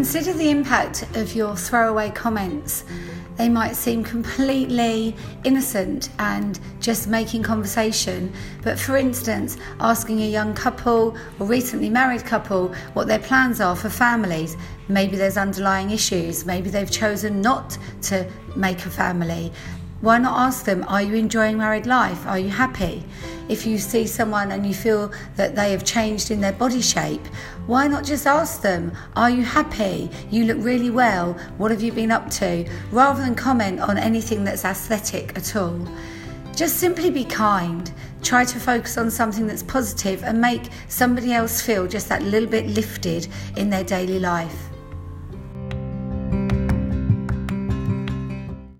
Consider the impact of your throwaway comments. They might seem completely innocent and just making conversation, but for instance, asking a young couple or recently married couple what their plans are for families. Maybe there's underlying issues, maybe they've chosen not to make a family. Why not ask them, Are you enjoying married life? Are you happy? If you see someone and you feel that they have changed in their body shape, why not just ask them, Are you happy? You look really well. What have you been up to? Rather than comment on anything that's aesthetic at all. Just simply be kind. Try to focus on something that's positive and make somebody else feel just that little bit lifted in their daily life.